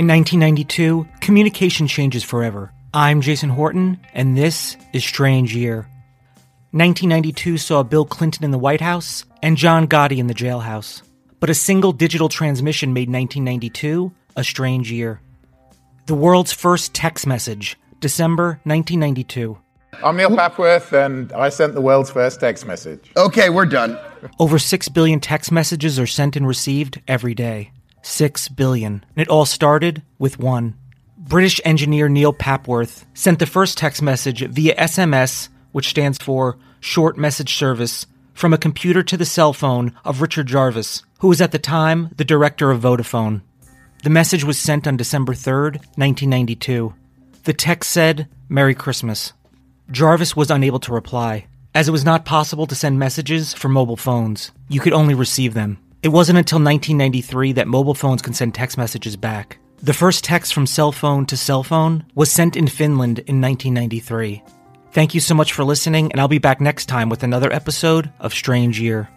In 1992, communication changes forever. I'm Jason Horton, and this is Strange Year. 1992 saw Bill Clinton in the White House and John Gotti in the jailhouse. But a single digital transmission made 1992 a strange year. The world's first text message, December 1992. I'm Neil Papworth, and I sent the world's first text message. Okay, we're done. Over 6 billion text messages are sent and received every day. 6 billion. And it all started with one. British engineer Neil Papworth sent the first text message via SMS, which stands for Short Message Service, from a computer to the cell phone of Richard Jarvis, who was at the time the director of Vodafone. The message was sent on December 3rd, 1992. The text said, Merry Christmas. Jarvis was unable to reply, as it was not possible to send messages from mobile phones. You could only receive them. It wasn't until 1993 that mobile phones can send text messages back. The first text from cell phone to cell phone was sent in Finland in 1993. Thank you so much for listening, and I'll be back next time with another episode of Strange Year.